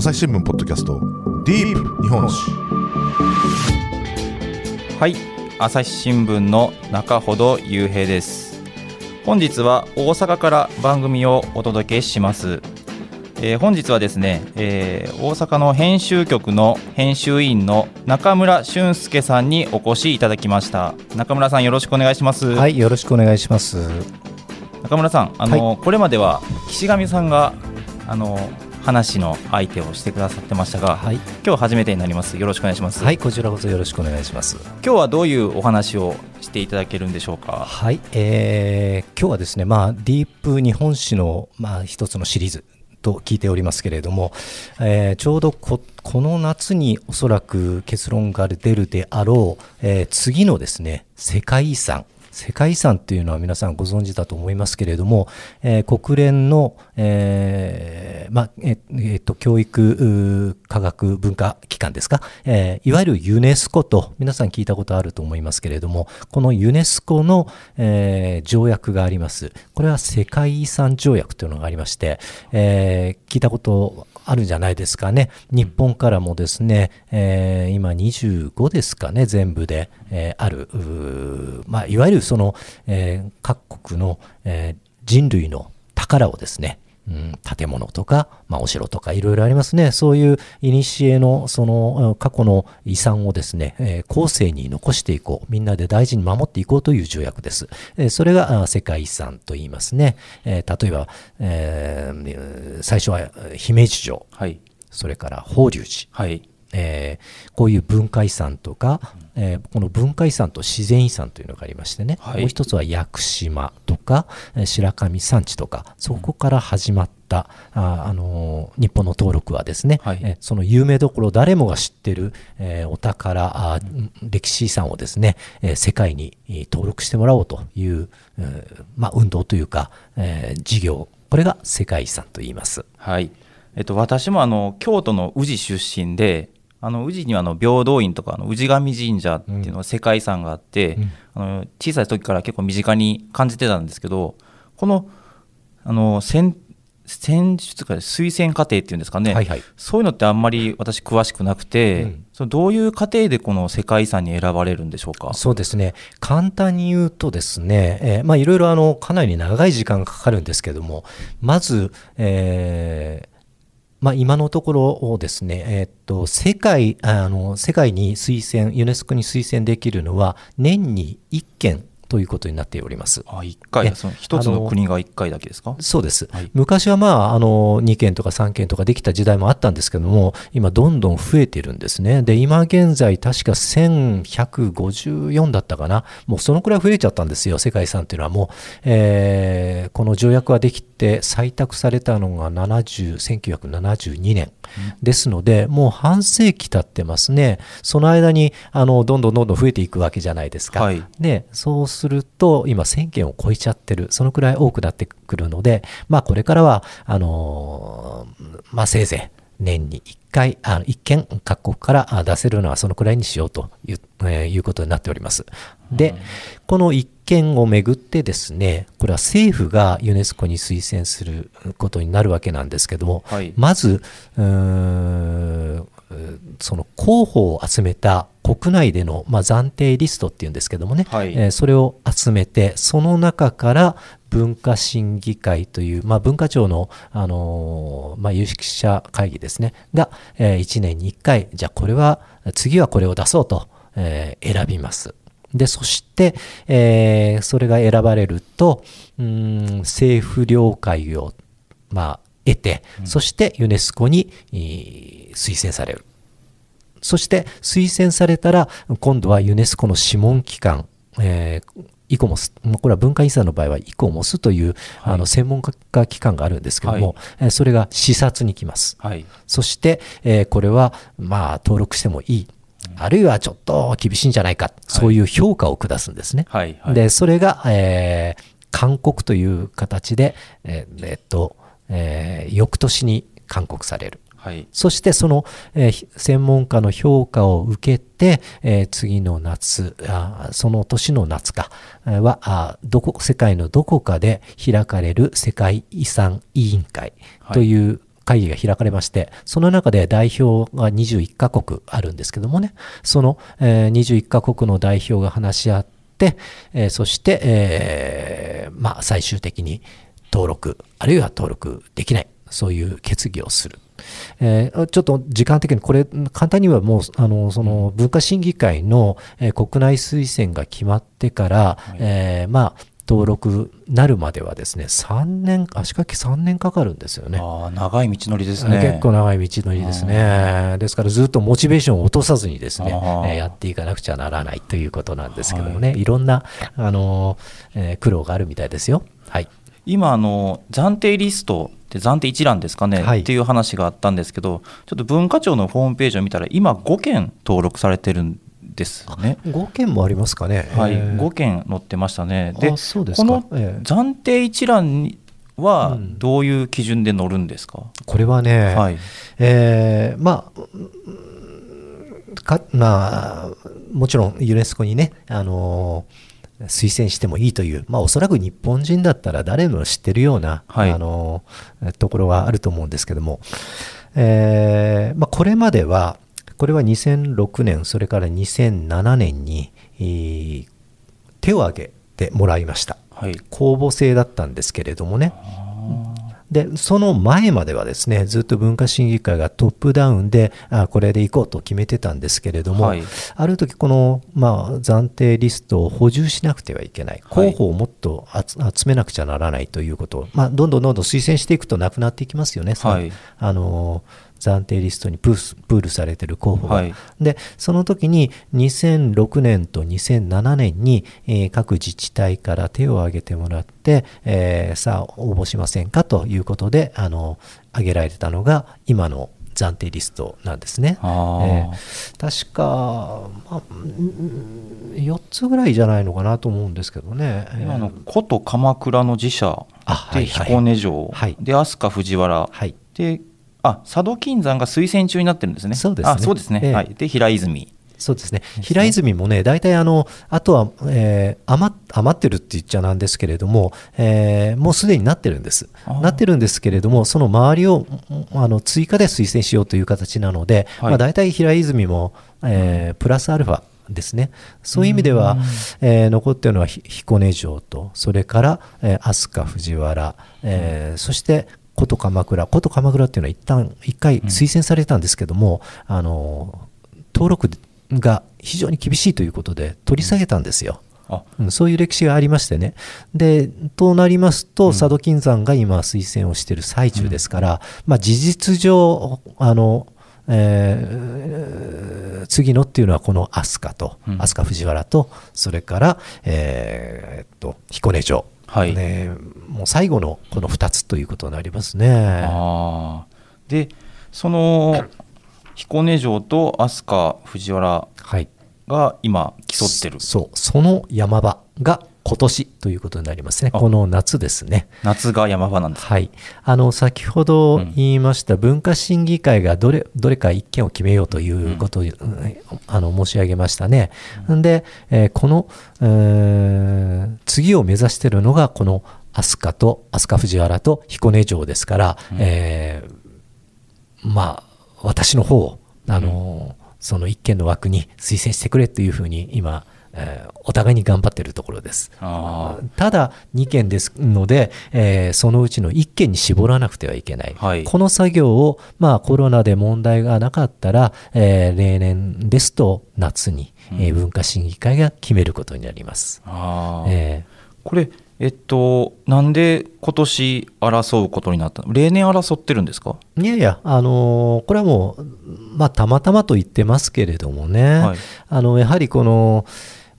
朝日新聞ポッドキャストディープ日本史。はい。朝日新聞の中ほど雄平です。本日は大阪から番組をお届けします、えー本日はですね、えー大阪の編集局の編集員の中村俊介さんにお越しいただきました。中村さんよろしくお願いします、はい、よろしくお願いします。中村さんあの、これまでは岸上さんがあの話の相手をしてくださってましたが、はい、今日初めてになります。よろしくお願いします、はい、こちらこそよろしくお願いします。今日はどういうお話をしていただけるんでしょうか？はい、えー今日はですね、まあ、ディープ日本史の、まあ、一つのシリーズと聞いておりますけれども、えーちょうどここの夏におそらく結論が出るであろう、えー次のですね、世界遺産、世界遺産っていうのは皆さんご存知だと思いますけれども、えー国連の、えーまええっと教育科学文化機関ですか、えいわゆるユネスコと皆さん聞いたことあると思いますけれどもこのユネスコの、え条約があります。これは世界遺産条約というのがありまして、え聞いたことあるんじゃないですかね。日本からもですね、えー今25ですかね、全部で、えーある、まあ、いわゆるその、えー各国の、え人類の宝をですね、うん、建物とか、まあ、お城とかいろいろありますね。そういう古のその過去の遺産をですね、えー後世に残していこう。みんなで大事に守っていこうという条約です。えーそれがあ世界遺産と言いますね。えー例えば、えー最初は姫路城、はいそれから法隆寺、はいえーこういう文化遺産とか、えーこの文化遺産と自然遺産というのがありましてね、はいもう一つは屋久島とか、えー白神山地とか、そこから始まった、あーあのー日本の登録はですね、はいえーその有名どころ誰もが知ってる、えーお宝あー歴史遺産をですね、えー世界にえー登録してもらおうという、えーまあ、運動というか、えー事業、これが世界遺産と言います。はい。えっと、私もあの京都の宇治出身で、あの宇治にはあの平等院とかあの宇治神神社っていうのが世界遺産があって、うんあの小さい時から結構身近に感じてたんですけど、このあの選選出か推薦過程っていうんですかね、はいはいそういうのってあんまり私詳しくなくて、うんそのどういう過程でこの世界遺産に選ばれるんでしょうか？そうですね。簡単に言うとですね、えーまあいろいろあの、かなり長い時間がかかるんですけども、まず、えーまあ今のところをですね、えっと、世界、あの、世界に推薦、ユネスコに推薦できるのは、年に1件ということになっております。あ一回ね。その一つの国が一回だけですか？そうです、はい。昔はまああの2件とか3件とかできた時代もあったんですけども今どんどん増えてるんですね。で今現在確か1154だったかな。もうそのくらい増えちゃったんですよ世界遺産っていうのはもう、えーこの条約ができて採択されたのが70 1972年ですのでもう半世紀経ってますね。その間にあのどんどんどんどん増えていくわけじゃないですか、はい。で、そうすると、今1000件を超えちゃってる。そのくらい多くなってくるので、まあこれからは、あのーまあせいぜい年に1回、あ1件各国からあ出せるのはそのくらいにしようという,、えーいうことになっております。で、この1件をめぐってですね、これは政府がユネスコに推薦することになるわけなんですけども、はいまず、その候補を集めた国内での、まあ、暫定リストっていうんですけどもね、はいえーそれを集めて、その中から文化審議会という、まあ、文化庁の、あのーまあ、有識者会議ですね、が、え1年に1回、じゃあこれは、次はこれを出そうと、えー選びます。で、そして、えーそれが選ばれると、うーん政府了解を、まあ、得て、そしてユネスコにえー推薦される。そして推薦されたら、今度はユネスコの諮問機関、えーイコモス、まあこれは文化遺産の場合はイコモスという、あの専門家機関があるんですけども、えーそれが視察に来ます。はいそして、えーこれは、まあ、登録してもいい。あるいはちょっと厳しいんじゃないか。そういう評価を下すんですね。はいはいで、それが、えー勧告という形で、えーえっと、えー翌年に勧告される。はいそしてその、えーひ専門家の評価を受けて、えー次の夏あ、その年の夏か、えーはあどこ、世界のどこかで開かれる世界遺産委員会という会議が開かれまして、その中で代表が21カ国あるんですけどもね、その、えー21カ国の代表が話し合って、えーそして、えーまあ、最終的に登録、あるいは登録できない、そういう決議をする。えーちょっと時間的にこれ簡単にはもうあのその文化審議会の、えー国内推薦が決まってから、えーまあ登録なるまではですね3年足掛け3年かかるんですよね。ああ、長い道のりですね。結構長い道のりですね。ですからずっとモチベーションを落とさずにですね、えーやっていかなくちゃならないということなんですけどもね、い、ろんな、あのーえー苦労があるみたいですよ。はい。今あの暫定リストって暫定一覧ですかね、はい。っていう話があったんですけどちょっと文化庁のホームページを見たら今5件登録されてるんですね。5件もありますかね。はい、えー。5件載ってましたね。でこのええ。暫定一覧にはうん。どういう基準で載るんですか、これはね、はい。えーまあ、うんかまあ、もちろんユネスコにね、あのー推薦してもいいという、まあ、おそらく日本人だったら誰も知ってるような、はいあのーところはあると思うんですけども、えーまあ、これまでは、これは2006年、それから2007年に、えー手を挙げてもらいました。はい公募制だったんですけれどもね。でその前まではですねずっと文化審議会がトップダウンであこれでいこうと決めてたんですけれども、はい。ある時この、まあ、暫定リストを補充しなくてはいけない。はい。候補をもっと集集めなくちゃならないということを、まあ、どんどんどんどん推薦していくとなくなっていきますよね、はい。あの暫定リストにプースプールされてる候補が、はい。でその時に2006年と2007年に、えー各自治体から手を挙げてもらって、えーさあ応募しませんかということであの挙げられてたのが今の暫定リストなんですね。えー確か、まあ、うん4つぐらいじゃないのかなと思うんですけどね。今の古都鎌倉の寺社で彦根城、はい。で飛鳥藤原、はい。であ佐渡金山が推薦中になってるんですね。そうですねあそうですね。ええはい。で平泉。そうですね平泉もね、大体あの、あとは、えー余っ余ってるって言っちゃなんですけれども、えーもうすでになってるんです。なってるんですけれども、その周りをあの追加で推薦しようという形なので、はいまあ、大体平泉も、えープラスアルファですね。そういう意味では、えー残っているのはひ彦根城と、それから、えー飛鳥藤原、えーそして古都鎌倉、古都鎌倉っていうのは一旦一回推薦されたんですけども、あの登録が非常に厳しいということで取り下げたんですよ。あうんそういう歴史がありましてね。で、となりますと、佐渡金山が今推薦をしている最中ですから、まあ事実上、あの、えー次のっていうのはこの飛鳥と、うん飛鳥藤原と、それから、えーっと、彦根城。はいねもう最後のこの2つということになりますね。あーでその彦根城と飛鳥藤原はい。が今競ってるそう、その山場が今年ということになりますね。あ。この夏ですね。夏が山場なんです。かはい、あの先ほどうん。言いました文化審議会がどれどれか一件を決めようということを、うんあの申し上げましたね。で、えーこの、えー次を目指しているのがこの飛鳥と飛鳥藤原と彦根城ですから、えーまあ私の方をあの、その一件の枠に推薦してくれというふうに今、えーお互いに頑張っているところです。ただ2件ですので、えーそのうちの1件に絞らなくてはいけない、はい。この作業を、まあ、コロナで問題がなかったら、えー例年ですと夏に、えー文化審議会が決めることになります。えこれえっとなんで今年争うことになった？の例年争ってるんですか？ーいやいや、あのーこれはもう、まあ、たまたまと言ってますけれどもね、はい。あのやはりこの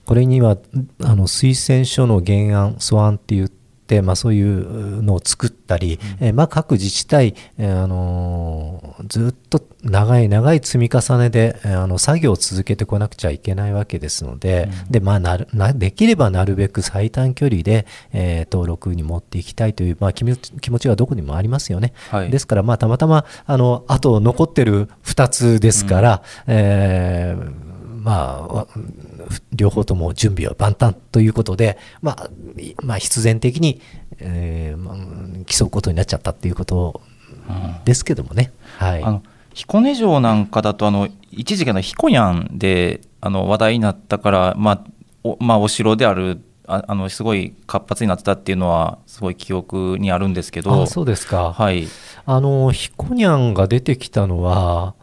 これにはあの推薦書の原案素案って言って、まあ、そういうのを作ったり、えーまあ、各自治体、えーあのーずっと長い長い積み重ねで、えーあの作業を続けてこなくちゃいけないわけですので,、でまあ、なるなできればなるべく最短距離で、えー登録に持っていきたいという、まあ、気持ち気持ちはどこにもありますよね。はい。ですから、まあ、たまたまあのあと残ってる2つですから、えーまあわ、両方とも準備は万端ということで、まあいまあ、必然的に、えーまあ、競うことになっちゃったっていうことですけどもね、はい、あの彦根城なんかだとあの一時期の彦にゃんであの話題になったから、まあおまあ、お城であるああのすごい活発になってたっていうのはすごい記憶にあるんですけど。あそうですか、はい。あのヒコニャンが出てきたのは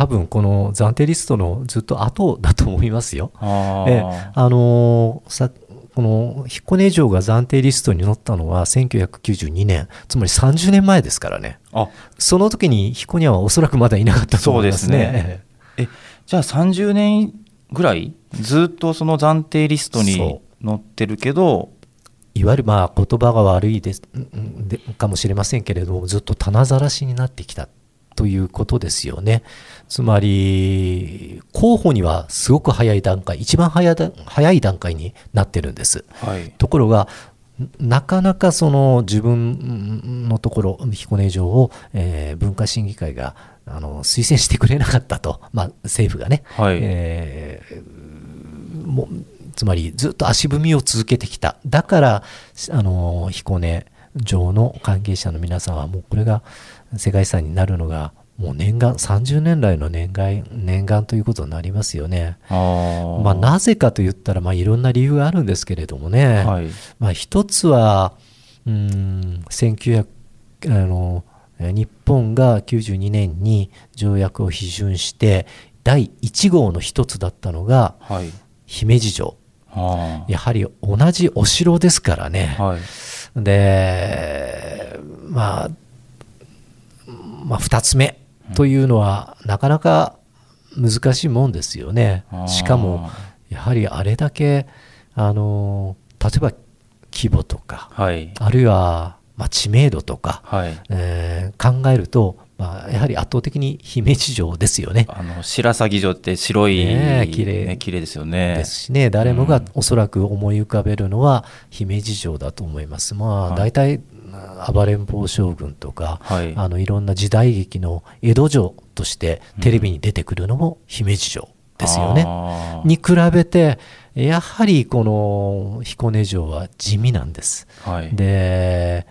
多分この暫定リストのずっと後だと思いますよ。あえーあのさこの彦根城が暫定リストに載ったのは1992年。つまり30年前ですからね。あ。その時に彦根はおそらくまだいなかったと思いますね。えじゃあ30年ぐらいずっとその暫定リストにそ載ってるけどいわゆるまあ言葉が悪いですかもしれませんけれどもずっと棚ざらしになってきたということですよね。つまり候補にはすごく早い段階一番早い段早い段階になってるんです。はい。ところがなかなかその自分のところ彦根城を、えー文化審議会があの推薦してくれなかったと、まあ、政府がね、はい。えーもうつまりずっと足踏みを続けてきた。だからあの彦根城の関係者の皆さんはもうこれが世界遺産になるのがもう念願30年来の念願念願ということになりますよね。まあ、なぜかと言ったら、まあ、いろんな理由があるんですけれどもね、はいまあ、一つは、うーん、1900あの、えー日本が92年に条約を批准して、第1号の一つだったのがはい姫路城。あやはり同じお城ですからね。ーはいで、まあ、まあ、2つ目というのは、なかなか難しいもんですよね。しかも、やはりあれだけ、あの、例えば規模とか、はいあるいは、まあ、知名度とか、はいえー考えると、まあ、やはり圧倒的に姫路城ですよね。あの白鷺城って白い、ねえ綺麗ね綺麗ですよね。ですしね、誰もがうんおそらく思い浮かべるのは姫路城だと思います。まあ、はい大体、暴れん坊将軍とか、はい。あのいろんな時代劇の江戸城としてテレビに出てくるのも姫路城ですよね。に比べて、やはりこの彦根城は地味なんです。はい、で、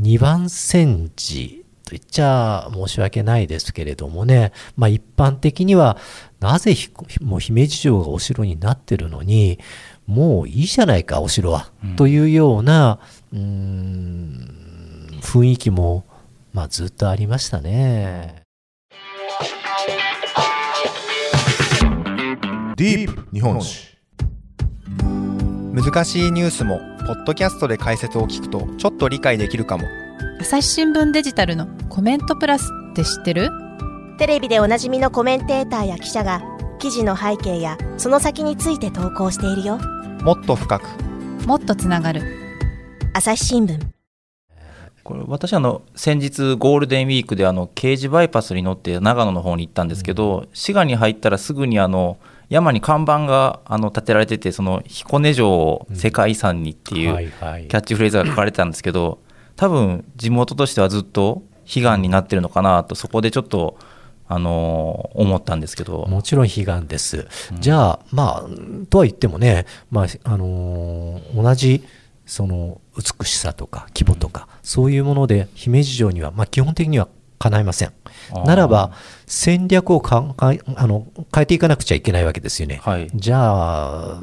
2番煎じと言っちゃ申し訳ないですけれどもね、まあ一般的には、なぜひもう姫路城がお城になってるのに、もういいじゃないか、お城は。うん。というような、うーん、雰囲気も、まあずっとありましたね。ディープ日本史。難しいニュースもポッドキャストで解説を聞くとちょっと理解できるかも。朝日新聞デジタルのコメントプラスって知ってる？テレビでおなじみのコメンテーターや記者が記事の背景やその先について投稿しているよもっと深く。もっとつながる。朝日新聞。これ私あの先日ゴールデンウィークであの京滋バイパスに乗って長野の方に行ったんですけど、滋賀に入ったらすぐにあの山に看板があの立てられててその彦根城を世界遺産にっていうはいはい。キャッチフレーズが書かれてたんですけど多分地元としてはずっと悲願になってるのかなとそこでちょっとあの思ったんですけどもちろん悲願です。じゃあ、まあ、とは言ってもね、まあ、あのー同じ、その、美しさとか規模とか、そういうもので、姫路城には、まあ、基本的には叶いません。ならば、戦略をかんかんあの変えていかなくちゃいけないわけですよね。はいじゃあ、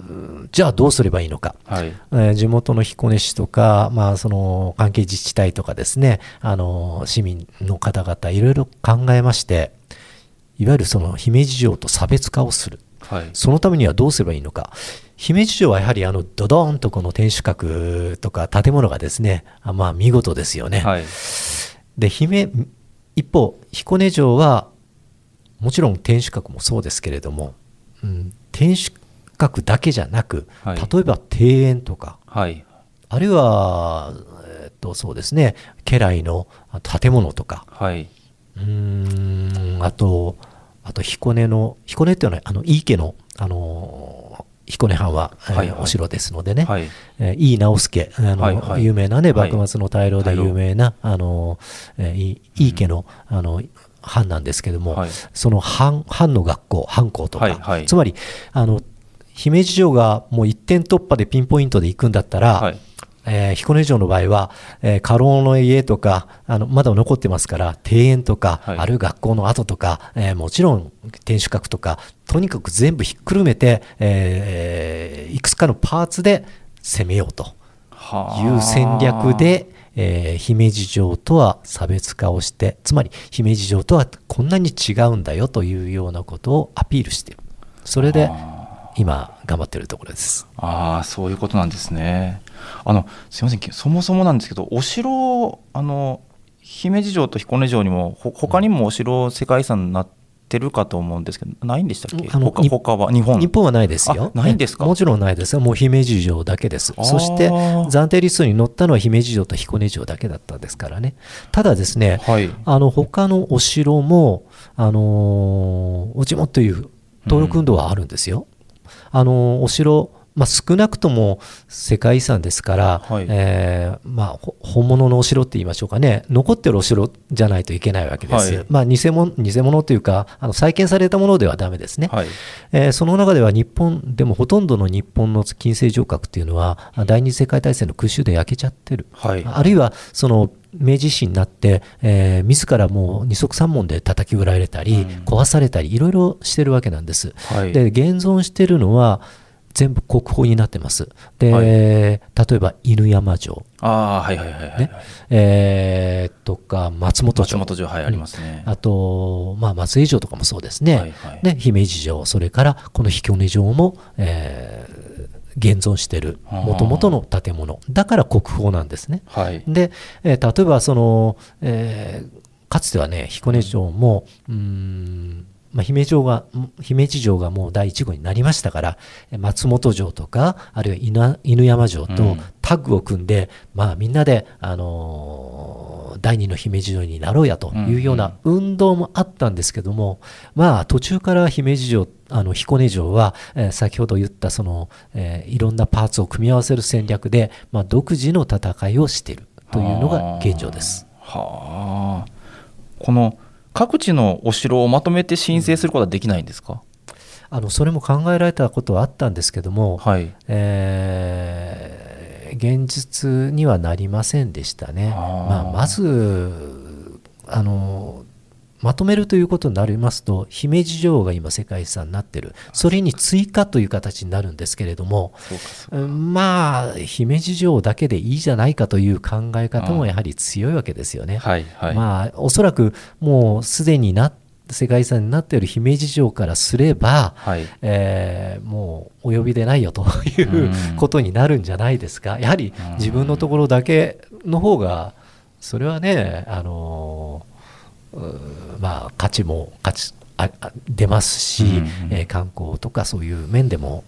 じゃあどうすればいいのか。はいえー地元の彦根市とか、まあ、その関係自治体とかですね、あの市民の方々、いろいろ考えまして、いわゆるその姫路城と差別化をする。はいそのためにはどうすればいいのか。姫路城はやはりあのドドーンとこの天守閣とか建物がですね、あまあ見事ですよね。はいで、姫、一方、彦根城は、もちろん天守閣もそうですけれども、うん、天守閣だけじゃなく、はい例えば庭園とか、はいあるいは、えっと、そうですね、家来のあ建物とか、はい。うーん、あと、あと彦根の、彦根っていうのは、あの、井伊家の、あの、彦根藩は、えーはいはい。お城ですのでね、はい。えー井伊直弼、あの、はいはい。有名なね、はい。幕末の大老で有名な、あの、えー井井伊家の、あの、藩なんですけども、はい。その藩、藩の学校、藩校とか、はいはい。つまり、あの、姫路城がもう一点突破でピンポイントで行くんだったら、はい。えー彦根城の場合は、えー家老の家とかあのまだ残ってますから庭園とか、はいあるいは学校の跡とか、えーもちろん天守閣とかとにかく全部ひっくるめて、えーいくつかのパーツで攻めようとはいう戦略で、えー姫路城とは差別化をしてつまり姫路城とはこんなに違うんだよというようなことをアピールしているそれで今頑張っているところです。ああそういうことなんですね。あのすみませんそもそもなんですけどお城あの姫路城と彦根城にもほ他にもお城世界遺産になってるかと思うんですけどないんでしたっけ？他他は日本？日本はないですよ。あないんですか？もちろんないですよ。もう姫路城だけです。そして暫定リストに載ったのは姫路城と彦根城だけだったですからね。ただですね、はいあの他のお城も、あのー、おちもという登録運動はあるんですよ。あのーお城、まあ、少なくとも世界遺産ですから、はい。えーまあ、ほ本物のお城って言いましょうかね、残ってるお城じゃないといけないわけです。はい。まあ、偽物偽物というか、あの再建されたものではダメですね。はい。えーその中では日本でもほとんどの日本の近世城郭っていうのはあ第二次世界大戦の空襲で焼けちゃってる、はい。あるいはその明治維新になって、えー自らもう二足三門で叩き売られたり、壊されたりいろいろしてるわけなんです、はい。で現存してるのは全部国宝になってます。で、はい。例えば犬山城、ああはいはいはいはい、ね。えーとか松本松城本城はいありますね。あと、まあ、松江城とかもそうですね、はいはい。ね姫路城、それからこの彦根城も、えー現存しているはあもともとの建物、だから国宝なんですね。はい。で、えー例えばその、えーかつてはね、彦根城も、うーんまあ、姫城が姫路城がもう第一号になりましたから、え松本城とか、あるいは犬犬山城とうん。タッグを組んで、まあ、みんなで、あのー第二の姫路城になろうやというような運動もあったんですけども、まあ、途中から姫路城、あの彦根城は、えー先ほど言ったその、えーいろんなパーツを組み合わせる戦略で、まあ、独自の戦いをしているというのが現状です。はあ。この各地のお城をまとめて申請することはできないんですか、あのそれも考えられたことはあったんですけども、はい。えー現実にはなりませんでしたね。あー。まあ、まずあのまとめるということになりますと姫路城が今世界遺産になってる。それに追加という形になるんですけれどもまあ姫路城だけでいいじゃないかという考え方もやはり強いわけですよね。はいはい、まあ、おそらくもうすでにな世界遺産になっている姫路城からすれば、はい。えーもうお呼びでないよといううん。ことになるんじゃないですか、やはり自分のところだけの方が、それはね、あのうーまあ、価値も価値ああ出ますし、うんうんえー観光とかそういう面でも、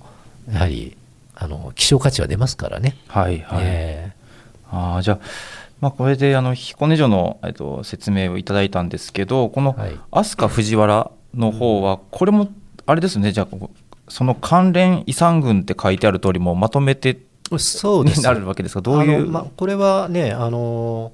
やはりあの希少価値は出ますからね。はいはい、えああじゃあまあ、これであの彦根城の、えっと、説明をいただいたんですけどこのはい。飛鳥藤原の方はこれもあれですねじゃあその関連遺産群って書いてある通りもうまとめてーそうです。になるわけですか？どういう？まあ、これはね、あの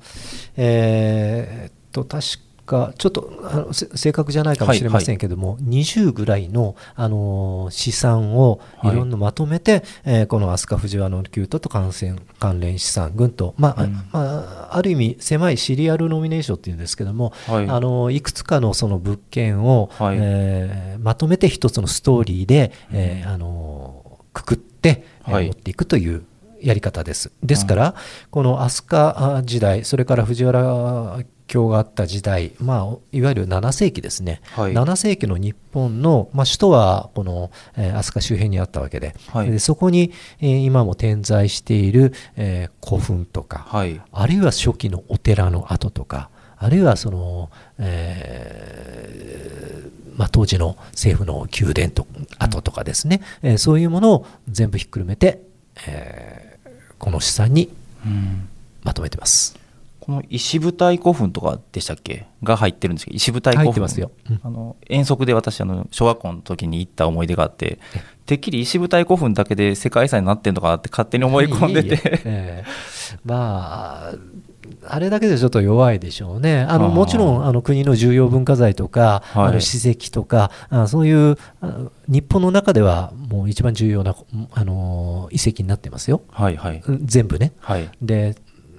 えーっと確か、ちょっとあのせ正確じゃないかもしれませんけども、20ぐらいの、あの資産をい。ろんなまとめて、えーこの飛鳥藤原の宮都と関連関連資産群と、まあうん。まあ、ある意味、狭いシリアルノミネーションっていうんですけども、はい。あのいくつかのその物件を、はい。えーまとめて一つのストーリーで、えーあのくくって、えーはい。持っていくというやり方です。ですから、この飛鳥時代、それから藤原京があった時代、まあ、いわゆる7世紀ですね、はい。7世紀の日本の、まあ、首都はこの、えー飛鳥周辺にあったわけで、はい。でそこに、えー今も点在している、えー古墳とか、はい。あるいは初期のお寺の跡とか、あるいはその、えーまあ、当時の政府の宮殿と跡とかですね、えーそういうものを全部ひっくるめて、えーこの資産にうん。まとめてます。この石舞台古墳とかでしたっけ？が入ってるんですけど石舞台古墳。入ってますよ。うん。あの遠足で私あの小学校の時に行った思い出があっててっきり石舞台古墳だけで世界遺産になってんのかなって勝手に思い込んでて。ええ。まああれだけでちょっと弱いでしょうね。あのもちろんあの国の重要文化財とか、はい。あの史跡とかあそういうあ日本の中ではもう一番重要なあの遺跡になってますよ。はいはい。うん全部ね。はい。で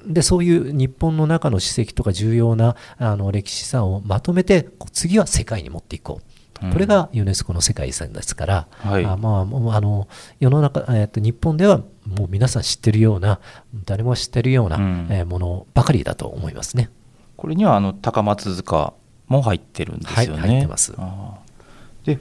でそういう日本の中の史跡とか重要なあの歴史遺産をまとめて次は世界に持っていこう。うんこれがユネスコの世界遺産ですから、はいあまあ、もうあの世の中、えっと日本ではもう皆さん知ってるような誰も知ってるような、うんえーものばかりだと思いますね。これにはあの高松塚も入ってるんですよね。はい入ってますで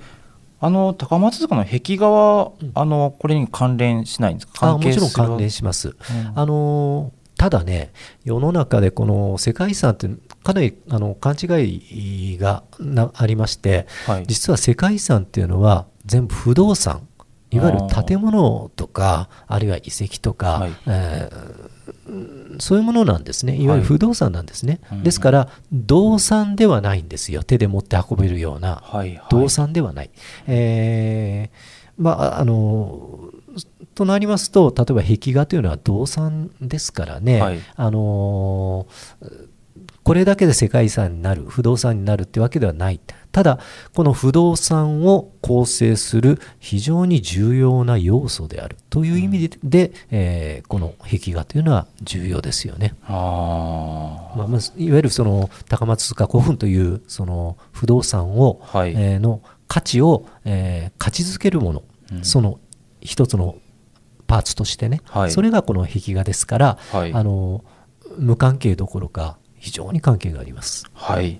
あの高松塚の壁画は、あのこれに関連しないんですか？あも関係するちろん関連します。うんあのただね、世の中でこの世界遺産ってかなりあの勘違いがなありまして、はい。実は世界遺産っていうのは全部不動産。いわゆる建物とかあるいは遺跡とか、はい。えーそういうものなんですね。いわゆる不動産なんですね、うん。ですから動産ではないんですよ。手で持って運べるような。はいはい。動産ではない、えーまああのとなりますと例えば壁画というのは動産ですからね、はい。あのこれだけで世界遺産になる不動産になるってわけではない。ただこの不動産を構成する非常に重要な要素である。という意味で、えーこの壁画というのは重要ですよね。あまあ、いわゆるその高松塚古墳というその不動産を、はい。えーの価値を、えー価値づけるもの、うん。その一つのパーツとしてね、はい。それがこの壁画ですから、はい。あの無関係どころか非常に関係があります。はい。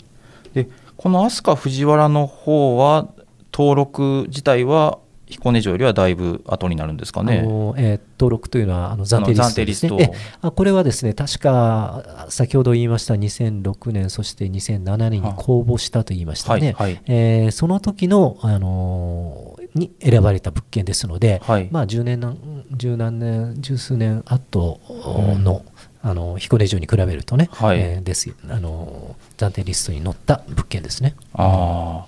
でこの飛鳥藤原の方は登録自体は彦根城よりはだいぶ後になるんですかね。あのえー登録というのはあの暫定リストですね。あこれはですね確か先ほど言いました2006年そして2007年に公募したと言いましたね、はいはい。えーその時の、あのーに選ばれた物件ですので、はい。まあ、10年十何年十数年後の,、あの彦根城に比べるとね、はい。えーですあのー暫定リストに載った物件ですね。あ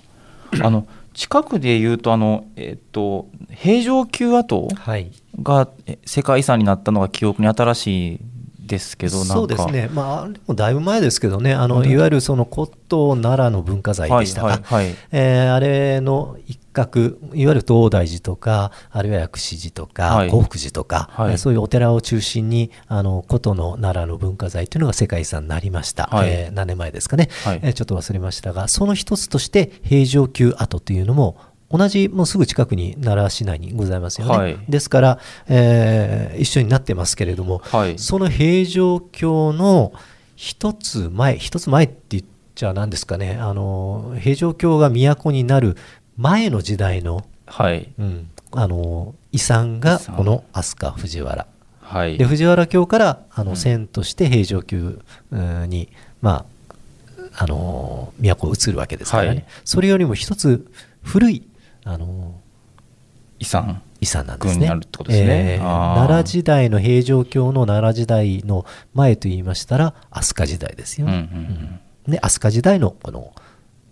ああの近くでいうとあのえっと平城宮跡はい。がえ世界遺産になったのが記憶に新しいですけどなんか。そうですね、まあ、あれもだいぶ前ですけどね、あのうん。いわゆるその骨董奈良の文化財でしたか、はいはいはい。えーあれの一角、いわゆる東大寺とか、あるいは薬師寺とか、はい。興福寺とか、はい。えーそういうお寺を中心に、あの古都の奈良の文化財というのが世界遺産になりました、はい。えー何年前ですかね、はい。えーちょっと忘れましたが、その一つとして、平城宮跡というのも、同じもうすぐ近くに奈良市内にございますよね。はい。ですから、えー一緒になってますけれども、はい。その平城京の一つ前、一つ前って言っちゃなんですかね、あの平城京が都になる前の時代の,、はい。うん、あの遺産がこの飛鳥藤原。はい。で藤原京からあのうん。遷として平城宮うんに、まあ、あの都移るわけですからね、はい。それよりも一つ古いあの遺産。遺産なんですね。群になるってことですね。えー奈良時代の平城京の奈良時代の前と言いましたら飛鳥時代ですようんうんね。うん。で飛鳥時代のこの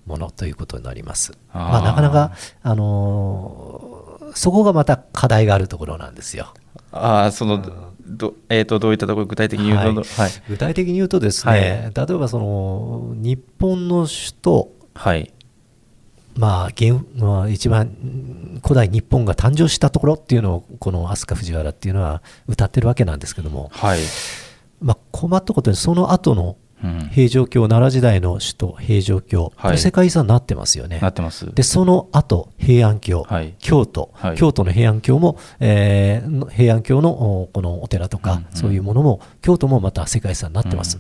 ものということになります。あー。まあ、なかなか、あのーそこがまた課題があるところなんですよ。ああそのど,、えー、とどういったところ具体的に言うと、はい。はい。具体的に言うとですはい。ね、例えばその日本の首都。はい。まあ、現まあ一番うん古代日本が誕生したところっていうのをこの飛鳥藤原っていうのは歌ってるわけなんですけども、はい、まあ、困ったことにその後のうん、平城京奈良時代の首都平城京、これ世界遺産になってますよね。なってます。でその後平安京、はい。京都、はい。京都の平安京も、えーの平安京のおこのお寺とか、うんうん。そういうものも京都もまた世界遺産になってます、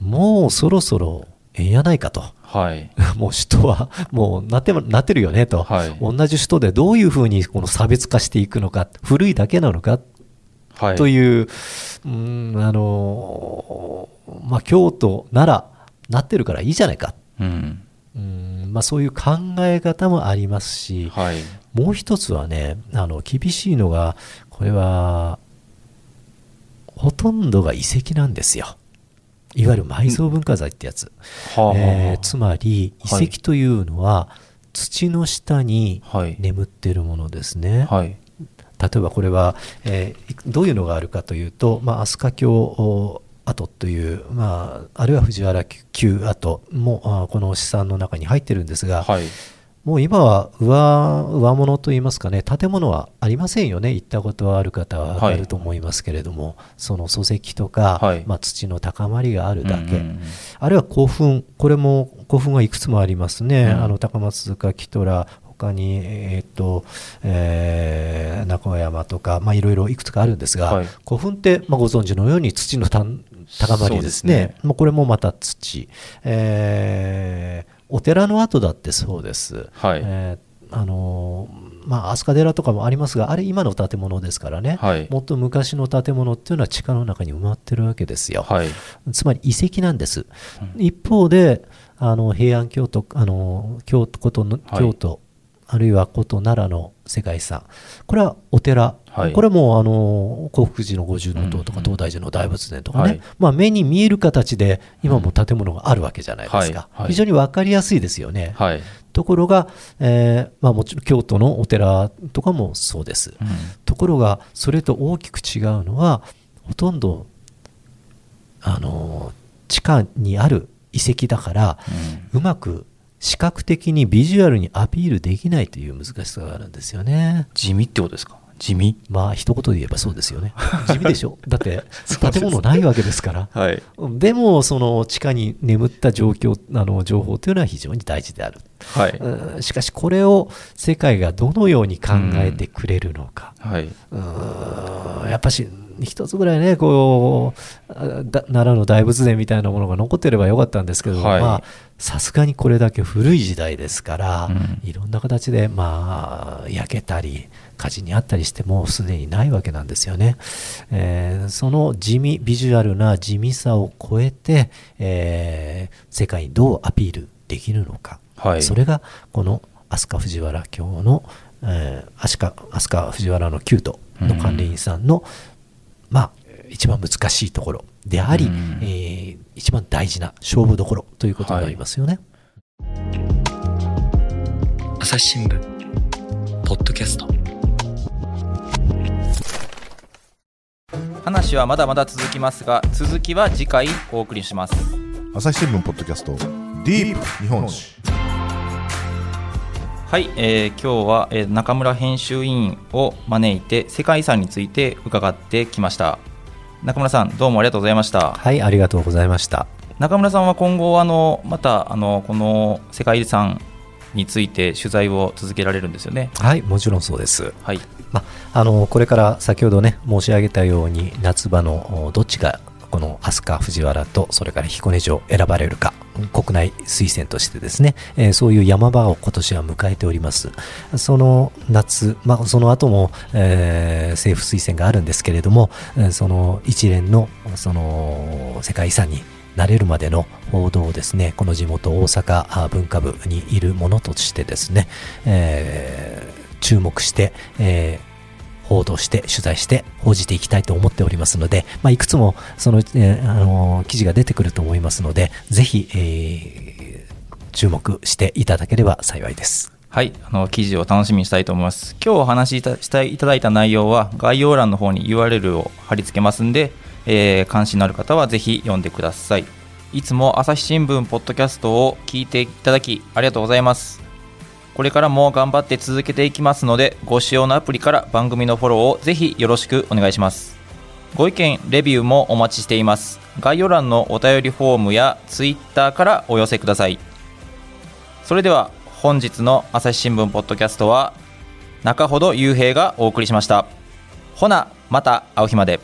もうそろそろええんやないかと。はい。もう首都はもうなってもなってるよねと、はい。同じ首都でどういうふうにこの差別化していくのか古いだけなのかはい。という、うんあのまあ、京都ならなってるからいいじゃないか、うん。うんまあ、そういう考え方もありますし、はい。もう一つはねあの厳しいのがこれはほとんどが遺跡なんですよ。いわゆる埋蔵文化財ってやつ、はあえーつまり遺はい。跡というのは土の下にはい。眠っているものですね、はい例えばこれは、えーいどういうのがあるかというと、まあ、飛鳥峡お跡という、まあ、あるいは藤原旧跡もあこの資産の中に入ってるんですが、はい。もう今は上上物といいますかね建物はありませんよね。行ったことはある方は分かると思いますけれども、その礎石とか、はい。まあ、土の高まりがあるだけ、うんうんうん。あるいは古墳。これも古墳はいくつもありますね、うん。あの高松塚キトラ他に、えーっとえー中山とか、まあ、いろいろいくつかあるんですが、はい。古墳って、まあ、ご存知のように土のた高まりですね。ですね。もうこれもまた土、えーお寺の跡だってそうです、はい。えーあのーまあ、飛鳥寺とかもありますがあれ今の建物ですからね、はい。もっと昔の建物っていうのは地下の中に埋まってるわけですよ。はい。つまり遺跡なんです。一方であの平安京都あの京都ことのはい。京都、あるいは古都奈良の世界遺産。これはお寺、はい。これもあの興福寺の五重塔とか東大寺の大仏殿とかね、はい。まあ、目に見える形で今も建物があるわけじゃないですか、はい。はい。非常に分かりやすいですよね。はい。ところが、えーまあ、もちろん京都のお寺とかもそうです。うん。ところがそれと大きく違うのはほとんどあの地下にある遺跡だからうまく視覚的にビジュアルにアピールできないという難しさがあるんですよね。地味ってことですか？地味？まあ一言で言えばそうですよね。地味でしょ？だって建物ないわけですから。はい。でもその地下に眠った状況あの情報というのは非常に大事である。はい。うん。しかしこれを世界がどのように考えてくれるのか。はい、うーん。やっぱし一つぐらいねこう奈良の大仏殿みたいなものが残ってればよかったんですけど、はい。まあさすがにこれだけ古い時代ですから、うん。いろんな形でまあ焼けたり火事にあったりしてもうすでにないわけなんですよね、えーその地味ビジュアルな地味さを超えて、えー世界にどうアピールできるのか、はい。それがこの飛鳥藤原京の、えー、飛鳥藤原の旧都の管理員さんの、まあ一番難しいところであり、うん。えー一番大事な勝負どころということになりますよね。朝日新聞ポッドキャスト。話はまだまだ続きますが続きは次回お送りします。朝日新聞ポッドキャストディープ日本史はい、えー今日は、えー中村編集委員を招いて世界遺産について伺ってきました中村さんどうもありがとうございましたはい、ありがとうございました。中村さんは今後あのまたあのこの世界遺産について取材を続けられるんですよねはい、もちろんそうです。はいまあのこれから先ほどね申し上げたように夏場のおどっちがこの飛鳥藤原とそれから彦根城選ばれるか国内推薦としてですね、えーそういう山場を今年は迎えております。その夏、まあ、その後も、えー政府推薦があるんですけれどもその一連のその世界遺産になれるまでの報道をですねこの地元大阪文化部にいるものとしてですね、えー注目して、えー報道して取材して報じていきたいと思っておりますので、まあ、いくつもその、えーあの記事が出てくると思いますのでぜひ、えー注目していただければ幸いです。はい、あの記事を楽しみにしたいと思います。今日お話しいたしていただいた内容は概要欄の方に URL を貼り付けますんで、えー関心のある方はぜひ読んでください。いつも朝日新聞ポッドキャストを聞いていただきありがとうございます。これからも頑張って続けていきますので、ご使用のアプリから番組のフォローをぜひよろしくお願いします。ご意見、レビューもお待ちしています。概要欄のお便りフォームや Twitter からお寄せください。それでは本日の朝日新聞ポッドキャストは中ほど雄平がお送りしましたほなまた会う日まで